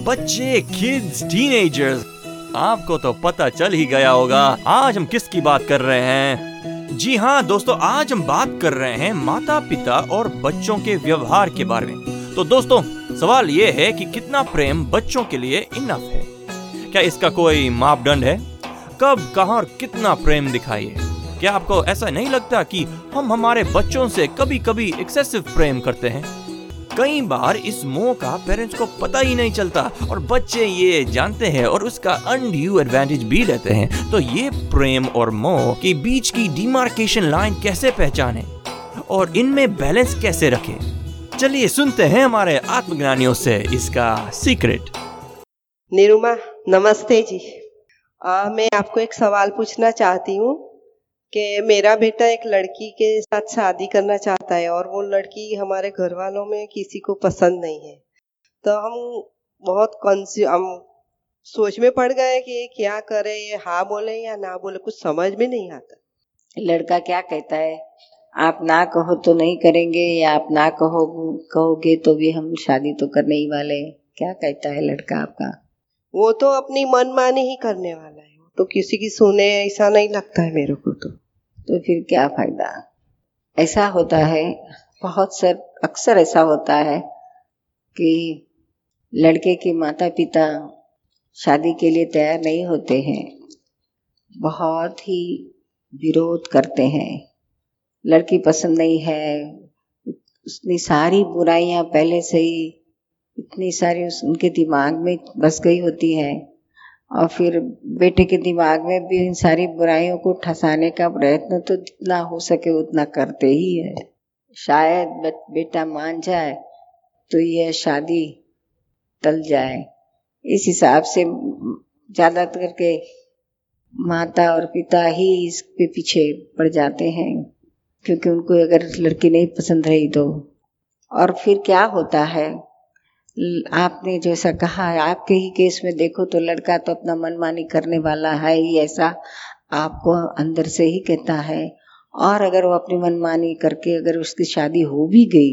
बच्चे kids teenagers आपको तो पता चल ही गया होगा, आज हम किसकी बात कर रहे हैं? जी हाँ दोस्तों, आज हम बात कर रहे हैं माता पिता और बच्चों के व्यवहार के बारे में। तो दोस्तों, सवाल ये है कि कितना प्रेम बच्चों के लिए इनफ है? क्या इसका कोई मापदंड है? कब, कहा और कितना प्रेम दिखाइए? क्या आपको ऐसा नहीं लगता कि हम हमारे बच्चों से कभी कभी एक्सेसिव प्रेम करते हैं? कई बार इस मोह का पेरेंट्स को पता ही नहीं चलता और बच्चे ये जानते हैं और उसका अनड्यू एडवांटेज भी लेते हैं। तो ये प्रेम और मोह के बीच की डिमार्केशन लाइन कैसे पहचाने और इनमें बैलेंस कैसे रखें? चलिए सुनते हैं हमारे आत्मज्ञानियों से इसका सीक्रेट निरुमा नमस्ते जी। आ, मैं आपको एक सवाल पूछना चाहती हूँ। कि मेरा बेटा एक लड़की के साथ शादी करना चाहता है और वो लड़की हमारे घर वालों में किसी को पसंद नहीं है। तो हम बहुत कॉन्फ्यू हम सोच में पड़ गए कि ये क्या करे ये हाँ बोले या ना बोले कुछ समझ में नहीं आता। लड़का क्या कहता है? आप ना कहो तो नहीं करेंगे या आप ना कहो कहोगे तो भी हम शादी तो करने ही वाले। क्या कहता है लड़का आपका? वो तो अपनी मनमानी ही करने वाला है। तो किसी की सुने ऐसा नहीं लगता है मेरे को तो। तो फिर क्या फ़ायदा? ऐसा होता है, बहुत सर अक्सर ऐसा होता है कि लड़के के माता पिता शादी के लिए तैयार नहीं होते हैं, बहुत ही विरोध करते हैं। लड़की पसंद नहीं है, उसने सारी बुराइयाँ पहले से ही, इतनी सारी उस, उनके दिमाग में बस गई होती है। और फिर बेटे के दिमाग में भी इन सारी बुराइयों को ठसाने का प्रयत्न तो जितना हो सके उतना करते ही है। शायद बेटा मान जाए तो यह शादी टल जाए। इस हिसाब से ज़्यादा करके माता और पिता ही इस पे पीछे पड़ जाते हैं, क्योंकि उनको अगर लड़की नहीं पसंद रही तो। और फिर क्या होता है? आपने जैसा कहा, आपके ही केस में देखो तो लड़का तो अपना मनमानी करने वाला है ही ऐसा आपको अंदर से ही कहता है। और अगर वो अपनी मनमानी करके अगर उसकी शादी हो भी गई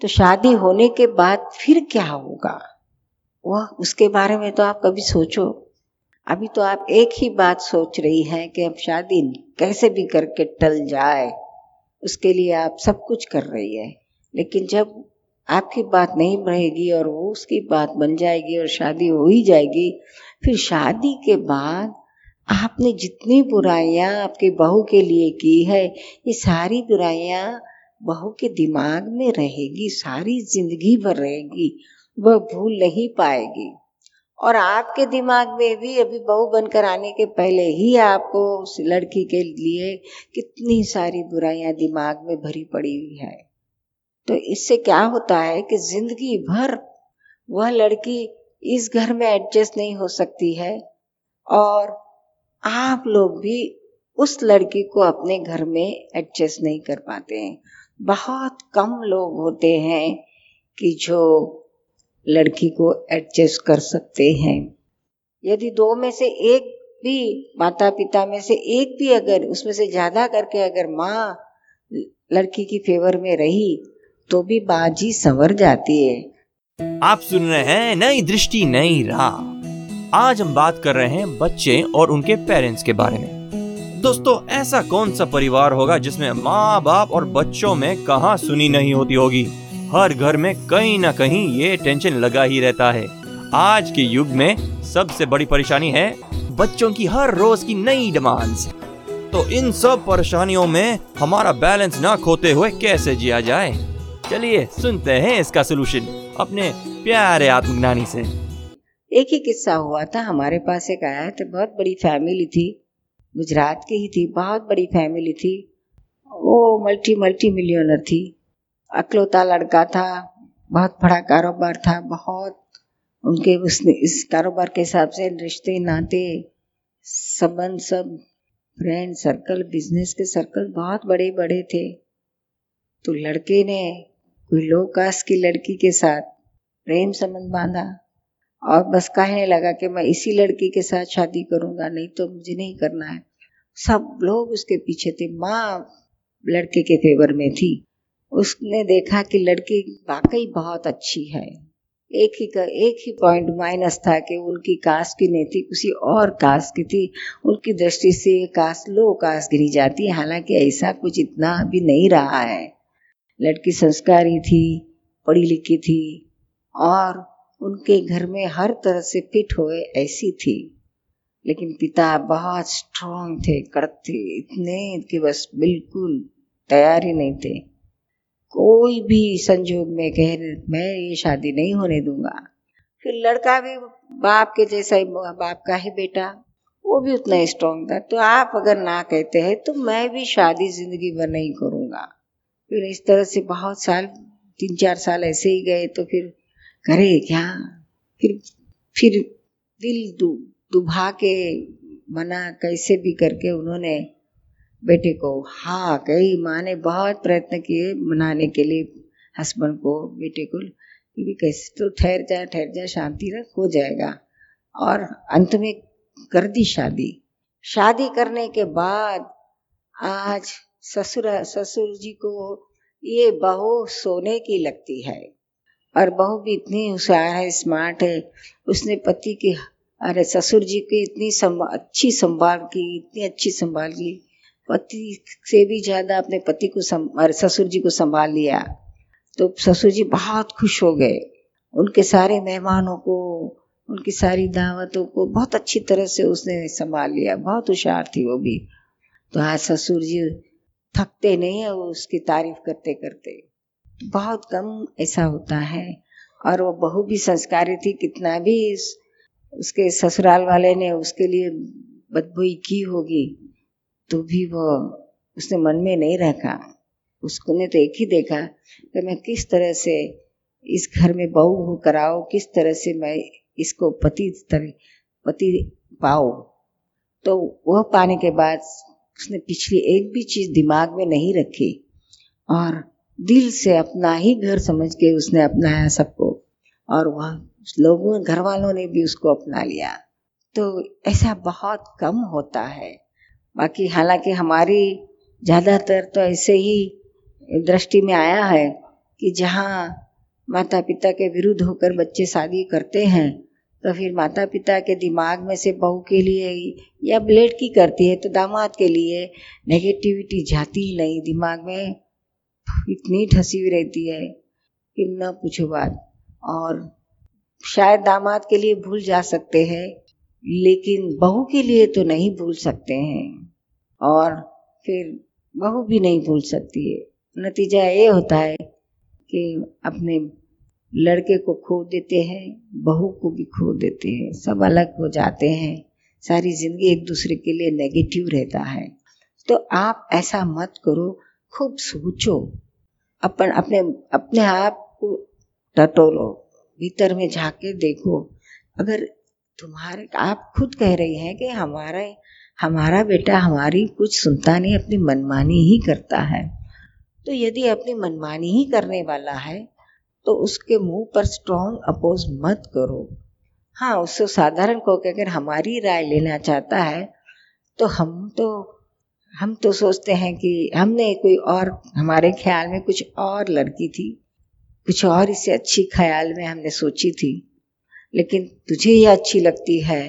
तो शादी होने के बाद फिर क्या होगा? वह उसके बारे में तो आप कभी सोचो। अभी तो आप एक ही बात सोच रही हैं कि अब शादी कैसे भी करके टल जाए, उसके लिए आप सब कुछ कर रही है। लेकिन जब आपकी बात नहीं रहेगी और वो उसकी बात बन जाएगी और शादी हो ही जाएगी, फिर शादी के बाद आपने जितनी बुराइयाँ आपकी बहू के लिए की है, ये सारी बुराइयाँ बहू के दिमाग में रहेगी, सारी ज़िंदगी भर रहेगी, वह भूल नहीं पाएगी। और आपके दिमाग में भी अभी बहू बनकर आने के पहले ही आपको उस लड़की के लिए कितनी सारी बुराइयाँ दिमाग में भरी पड़ी हुई है। तो इससे क्या होता है कि ज़िंदगी भर वह लड़की इस घर में एडजस्ट नहीं हो सकती है और आप लोग भी उस लड़की को अपने घर में एडजस्ट नहीं कर पाते हैं। बहुत कम लोग होते हैं कि जो लड़की को एडजस्ट कर सकते हैं। यदि दो में से एक भी माता पिता में से एक भी अगर, उसमें से ज़्यादा करके अगर माँ लड़की की फेवर में रही तो भी बाजी संवर जाती है। आप सुन रहे हैं नई दृष्टि, नई राह। आज हम बात कर रहे हैं बच्चे और उनके पेरेंट्स के बारे में। दोस्तों, ऐसा कौन सा परिवार होगा जिसमें माँ बाप और बच्चों में कहा सुनी नहीं होती होगी? हर घर में कहीं ना कहीं ये टेंशन लगा ही रहता है। आज के युग में सबसे बड़ी परेशानी है बच्चों की हर रोज की नई डिमांड्स। तो इन सब परेशानियों में हमारा बैलेंस ना खोते हुए कैसे जिया जाए? चलिए सुनते हैं इसका सोल्यूशन अपने प्यारे आत्मज्ञानी से। एक ही किस्सा हुआ था, हमारे पास एक आया था, बहुत बड़ी फैमिली थी, गुजरात की ही थी, बहुत बड़ी फैमिली थी, वो मल्टी मल्टी मिलियनर थी, अकलौता लड़का था, बहुत बड़ा कारोबार था, बहुत उनके उसने, इस कारोबार के हिसाब से रिश्ते, नाते, संबंध सब फ्रेंड सर्कल बिज़नेस के सर्कल बहुत बड़े बड़े थे तो लड़के ने कोई लो कास्ट की लड़की के साथ प्रेम संबंध बांधा और बस कहने लगा कि मैं इसी लड़की के साथ शादी करूँगा, नहीं तो मुझे नहीं करना है। सब लोग उसके पीछे थे। माँ लड़के के फेवर में थी। उसने देखा कि लड़की वाकई बहुत अच्छी है। एक ही का, एक ही पॉइंट माइनस था कि उनकी कास्ट की नहीं थी किसी और कास्ट की थी। उनकी दृष्टि से कास्ट, लो कास्ट गिरी जाती है। हालाँकि ऐसा कुछ इतना भी नहीं रहा है। लड़की संस्कारी थी, पढ़ी लिखी थी और उनके घर में हर तरह से फिट हुए ऐसी थी। लेकिन पिता बहुत स्ट्रांग थे कड़क थे इतने कि बस बिल्कुल तैयार ही नहीं थे। कोई भी संजोग में कह, मैं ये शादी नहीं होने दूँगा। फिर लड़का भी बाप के जैसा ही बाप का ही बेटा, वो भी उतना स्ट्रांग था। तो आप अगर ना कहते हैं तो मैं भी शादी ज़िंदगी भर नहीं करूँगा। फिर इस तरह से बहुत साल तीन चार साल ऐसे ही गए तो फिर करे क्या? फिर फिर दिल दुभा के मना कैसे भी करके उन्होंने बेटे को हाँ कई माँ ने बहुत प्रयत्न किए मनाने के लिए हस्बैंड को, बेटे को, क्योंकि कैसे तो ठहर जा ठहर जा, शांति रख, हो जाएगा। और अंत में कर दी शादी। शादी करने के बाद आज ससुर ससुर जी को ये बहू सोने की लगती है। और बहू भी इतनी होशियार है स्मार्ट है। उसने पति की, अरे ससुर जी की इतनी अच्छी संभाल की, इतनी अच्छी संभाल की। पति से भी ज़्यादा अपने पति को अरे ससुर जी को संभाल लिया। तो ससुर जी बहुत खुश हो गए। उनके सारे मेहमानों को, उनकी सारी दावतों को बहुत अच्छी तरह से उसने संभाल लिया। बहुत होशियार थी वो भी। तो आज ससुर जी थकते नहीं है वो उसकी तारीफ़ करते करते। बहुत कम ऐसा होता है। और वो बहू भी संस्कारी थी, कितना भी उसके ससुराल वाले ने उसके लिए बदबुई की होगी तो भी वो उसने मन में नहीं रखा। उसको ने तो एक ही देखा कि मैं किस तरह से इस घर में बहू हो कराओ किस तरह से मैं इसको पति पति पाओ तो वह पाने के बाद उसने पिछली एक भी चीज़ दिमाग में नहीं रखी और दिल से अपना ही घर समझ के उसने अपनाया सबको। और वह लोगों घर वालों ने भी उसको अपना लिया। तो ऐसा बहुत कम होता है। बाकी हालाँकि हमारी ज़्यादातर तो ऐसे ही दृष्टि में आया है कि जहाँ माता पिता के विरुद्ध होकर बच्चे शादी करते हैं तो फिर माता पिता के दिमाग में से बहू के लिए या ब्लेड की करती है तो दामाद के लिए नेगेटिविटी जाती ही नहीं, दिमाग में इतनी ठसी हुई रहती है कि न पूछो बात। और शायद दामाद के लिए भूल जा सकते हैं, लेकिन बहू के लिए तो नहीं भूल सकते हैं। और फिर बहू भी नहीं भूल सकती है। नतीजा ये होता है कि अपने लड़के को खो देते हैं, बहू को भी खो देते हैं, सब अलग हो जाते हैं। सारी ज़िंदगी एक दूसरे के लिए नेगेटिव रहता है। तो आप ऐसा मत करो, खूब सोचो। अपन अपने अपने आप को टटोलो भीतर में झाके देखो। अगर तुम्हारे, आप खुद कह रही हैं कि हमारा हमारा बेटा हमारी कुछ सुनता नहीं, अपनी मनमानी ही करता है। तो यदि अपनी मनमानी ही करने वाला है तो उसके मुँह पर स्ट्रॉन्ग अपोज मत करो। हाँ उससे साधारण को कि अगर हमारी राय लेना चाहता है तो हम तो हम तो सोचते हैं कि हमने कोई और, हमारे ख्याल में कुछ और लड़की थी, कुछ और इससे अच्छी ख्याल में हमने सोची थी। लेकिन तुझे ये अच्छी लगती है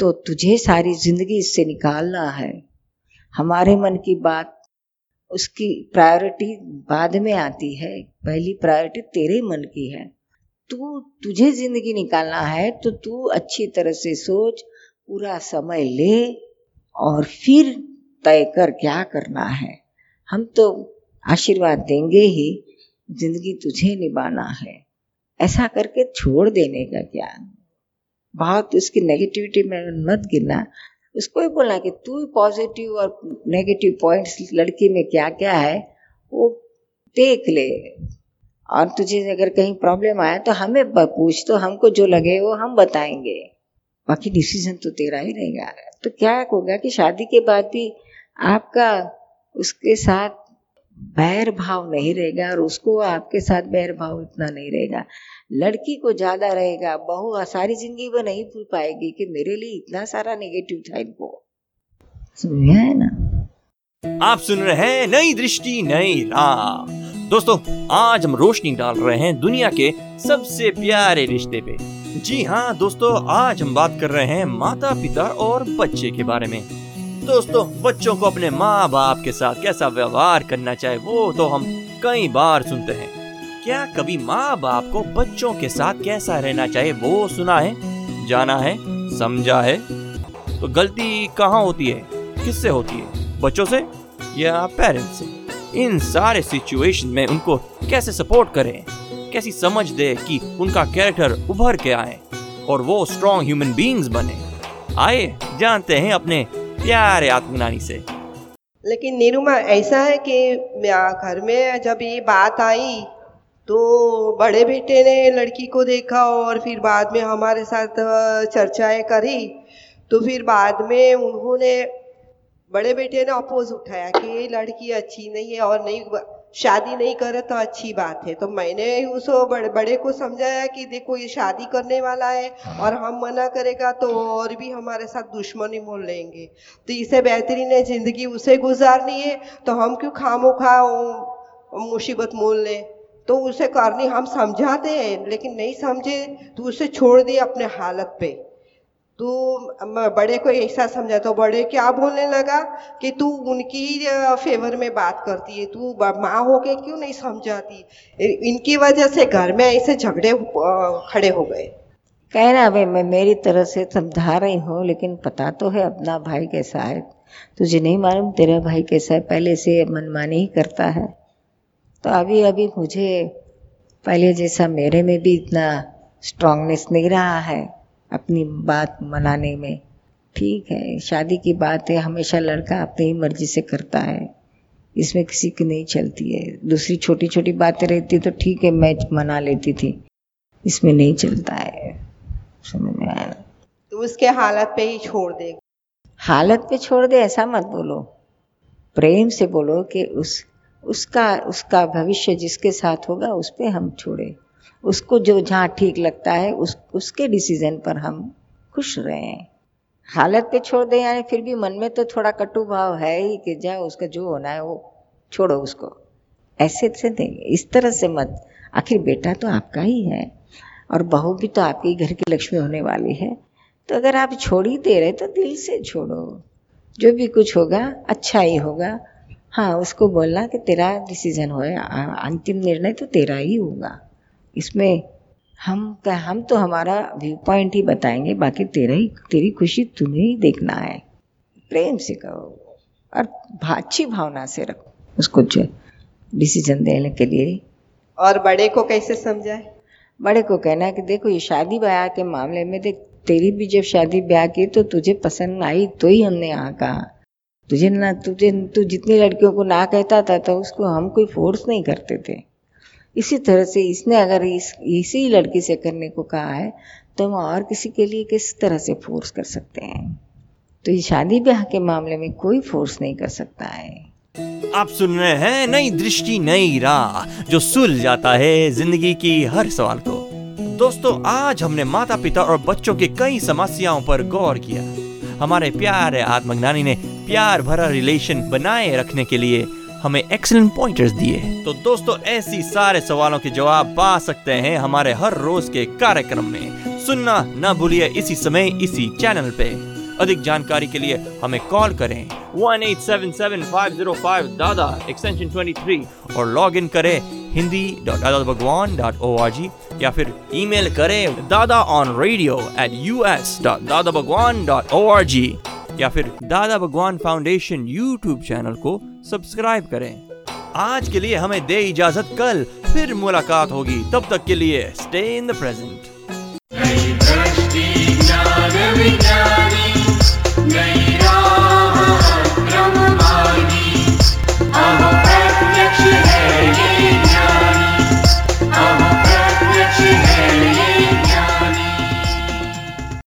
तो तुझे सारी ज़िंदगी इससे निकालना है। हमारे मन की बात उसकी प्रायोरिटी बाद में आती है। पहली प्रायोरिटी तेरे मन की है। तू, तुझे ज़िंदगी निकालना है तो तू अच्छी तरह से सोच, पूरा समय ले और फिर तय कर क्या करना है। हम तो आशीर्वाद देंगे ही, ज़िंदगी तुझे निभाना है। ऐसा करके छोड़ देने का क्या? बहुत उसकी नेगेटिविटी में मत गिरना। उसको ही बोलना कि तू पॉजिटिव और नेगेटिव पॉइंट्स लड़की में क्या क्या है, वो देख ले। और तुझे अगर कहीं प्रॉब्लम आया तो हमें पूछ तो हमको जो लगे वो हम बताएँगे। बाकी डिसीज़न तो तेरा ही नहीं रहेगा तो क्या होगा कि शादी के बाद भी आपका उसके साथ बैर भाव नहीं रहेगा और उसको आपके साथ बैर भाव इतना नहीं रहेगा। लड़की को ज़्यादा रहेगा, बहु सारी ज़िंदगी वो नहीं भूल पाएगी कि मेरे लिए इतना सारा नेगेटिव था इनको है ना? आप सुन रहे हैं नई दृष्टि, नई राह। दोस्तों, आज हम रोशनी डाल रहे हैं दुनिया के सबसे प्यारे रिश्ते पे। जी हाँ दोस्तों, आज हम बात कर रहे हैं माता पिता और बच्चे के बारे में। दोस्तों, बच्चों को अपने माँ बाप के साथ कैसा व्यवहार करना चाहिए, वो तो हम कई बार सुनते हैं। क्या कभी माँ बाप को बच्चों के साथ कैसा रहना चाहिए, वो सुना है, जाना है, समझा है? तो गलती कहाँ होती है? किससे होती है? बच्चों से या पेरेंट्स से? इन सारे सिचुएशन में उनको कैसे सपोर्ट करें? कैसी समझ दे कि उनका कैरेक्टर उभर के आए और वो स्ट्रॉन्ग ह्यूमन बींग्स बने? आए जानते हैं अपने प्यारे आत्मज्ञानी से। लेकिन नीरुमा, ऐसा है कि घर में जब ये बात आई तो बड़े बेटे ने लड़की को देखा और फिर बाद में हमारे साथ चर्चाएँ करी। तो फिर बाद में उन्होंने बड़े बेटे ने अपोज उठाया कि ये लड़की अच्छी नहीं है और नहीं शादी नहीं करे तो अच्छी बात है। तो मैंने उस बड़े, बड़े को समझाया कि देखो ये शादी करने वाला है और हम मना करेगा तो और भी हमारे साथ दुश्मनी मोल लेंगे। तो इसे बेहतरीन है ज़िंदगी उसे गुजारनी है तो हम क्यों खामो खा मुसीबत मोल लें? तो उसे करनी हम समझाते हैं लेकिन नहीं समझे तो उसे छोड़ दिए अपने हालत पे। तू बड़े को ऐसा समझा तो बड़े क्या बोलने लगा कि तू उनकी फेवर में बात करती है। तू माँ हो के क्यों नहीं समझाती? इनकी वजह से घर में ऐसे झगड़े खड़े हो गए। कहना भाई मैं मेरी तरह से समझा रही हूँ, लेकिन पता तो है अपना भाई कैसा है। तुझे नहीं मालूम तेरा भाई कैसा है, पहले से मनमानी ही करता है। तो अभी अभी मुझे पहले जैसा मेरे में भी इतना स्ट्रांगनेस नहीं रहा है अपनी बात मनाने में। ठीक है शादी की बात है हमेशा लड़का अपनी ही मर्ज़ी से करता है। इसमें किसी की नहीं चलती है। दूसरी छोटी छोटी बातें रहती तो ठीक है मैं मना लेती थी। इसमें नहीं चलता है। समझ में आया? तो उसके हालत पे ही छोड़ दे। हालत पे छोड़ दे ऐसा मत बोलो। प्रेम से बोलो कि उस उसका उसका भविष्य जिसके साथ होगा, उस पर हम छोड़े उसको जो जहाँ ठीक लगता है, उस, उसके डिसीज़न पर हम खुश रहें। हालत पे छोड़ दें यानी फिर भी मन में तो थोड़ा कटु भाव है ही कि जाओ, उसका जो होना है, वो छोड़ो उसको। ऐसे से नहीं, इस तरह से मत। आखिर बेटा तो आपका ही है, और बहू भी तो आपके घर की लक्ष्मी होने वाली है। तो अगर आप छोड़ ही दे रहे तो दिल से छोड़ो। जो भी कुछ होगा अच्छा ही होगा। हाँ उसको बोलना कि तेरा डिसीज़न हो अंतिम निर्णय तो तेरा ही होगा। इसमें हम हम तो हमारा व्यू पॉइंट ही बताएँगे बाकी तेरा ही तेरी खुशी तुम्हें ही देखना है। प्रेम से कहो और अच्छी भावना से रखो। उसको जो डिसीज़न देने के लिए। और बड़े को कैसे समझाए? बड़े को कहना है कि देखो ये शादी ब्याह के मामले में देख तेरी भी जब शादी ब्याह की तो तुझे पसंद आई तो ही हमने यहाँ कहा। तुझे ना, तुझे, तू जितनी लड़कियों को ना कहता था तो उसको हम कोई फोर्स नहीं करते थे। इसी तरह से इसने अगर इस, इसी लड़की से करने को कहा है तो हम और किसी के लिए किस तरह से फोर्स कर सकते हैं? तो ये शादी ब्याह के मामले में कोई फोर्स नहीं कर सकता है। आप सुन रहे हैं नई दृष्टि, नई राह, जो सुल जाता है ज़िंदगी की हर सवाल को। दोस्तों, आज हमने माता पिता और बच्चों की कई समस्याओं पर गौर किया। हमारे प्यारे आत्मज्ञानी ने प्यार भरा रिलेशन बनाए रखने के लिए हमें एक्सलेंट पॉइंटर्स दिए। तो दोस्तों, ऐसी सारे सवालों के जवाब पा सकते हैं हमारे हर रोज के कार्यक्रम में। सुनना न भूलिए इसी समय, इसी चैनल पे। अधिक जानकारी के लिए हमें कॉल करें। One eight seven seven five zero five Dada extension twenty three और लॉग इन करें Hindi dot Dada Bhagwan dot O R G या फिर ईमेल करें Dada on radio at U S dot Dada Bhagwan dot O R G या फिर Dada Bhagwan foundation YouTube channel को subscribe करें। आज के लिए हमें दे इजाज़त, कल फिर मुलाकात होगी। तब तक के लिए स्टे इन द प्रेजेंट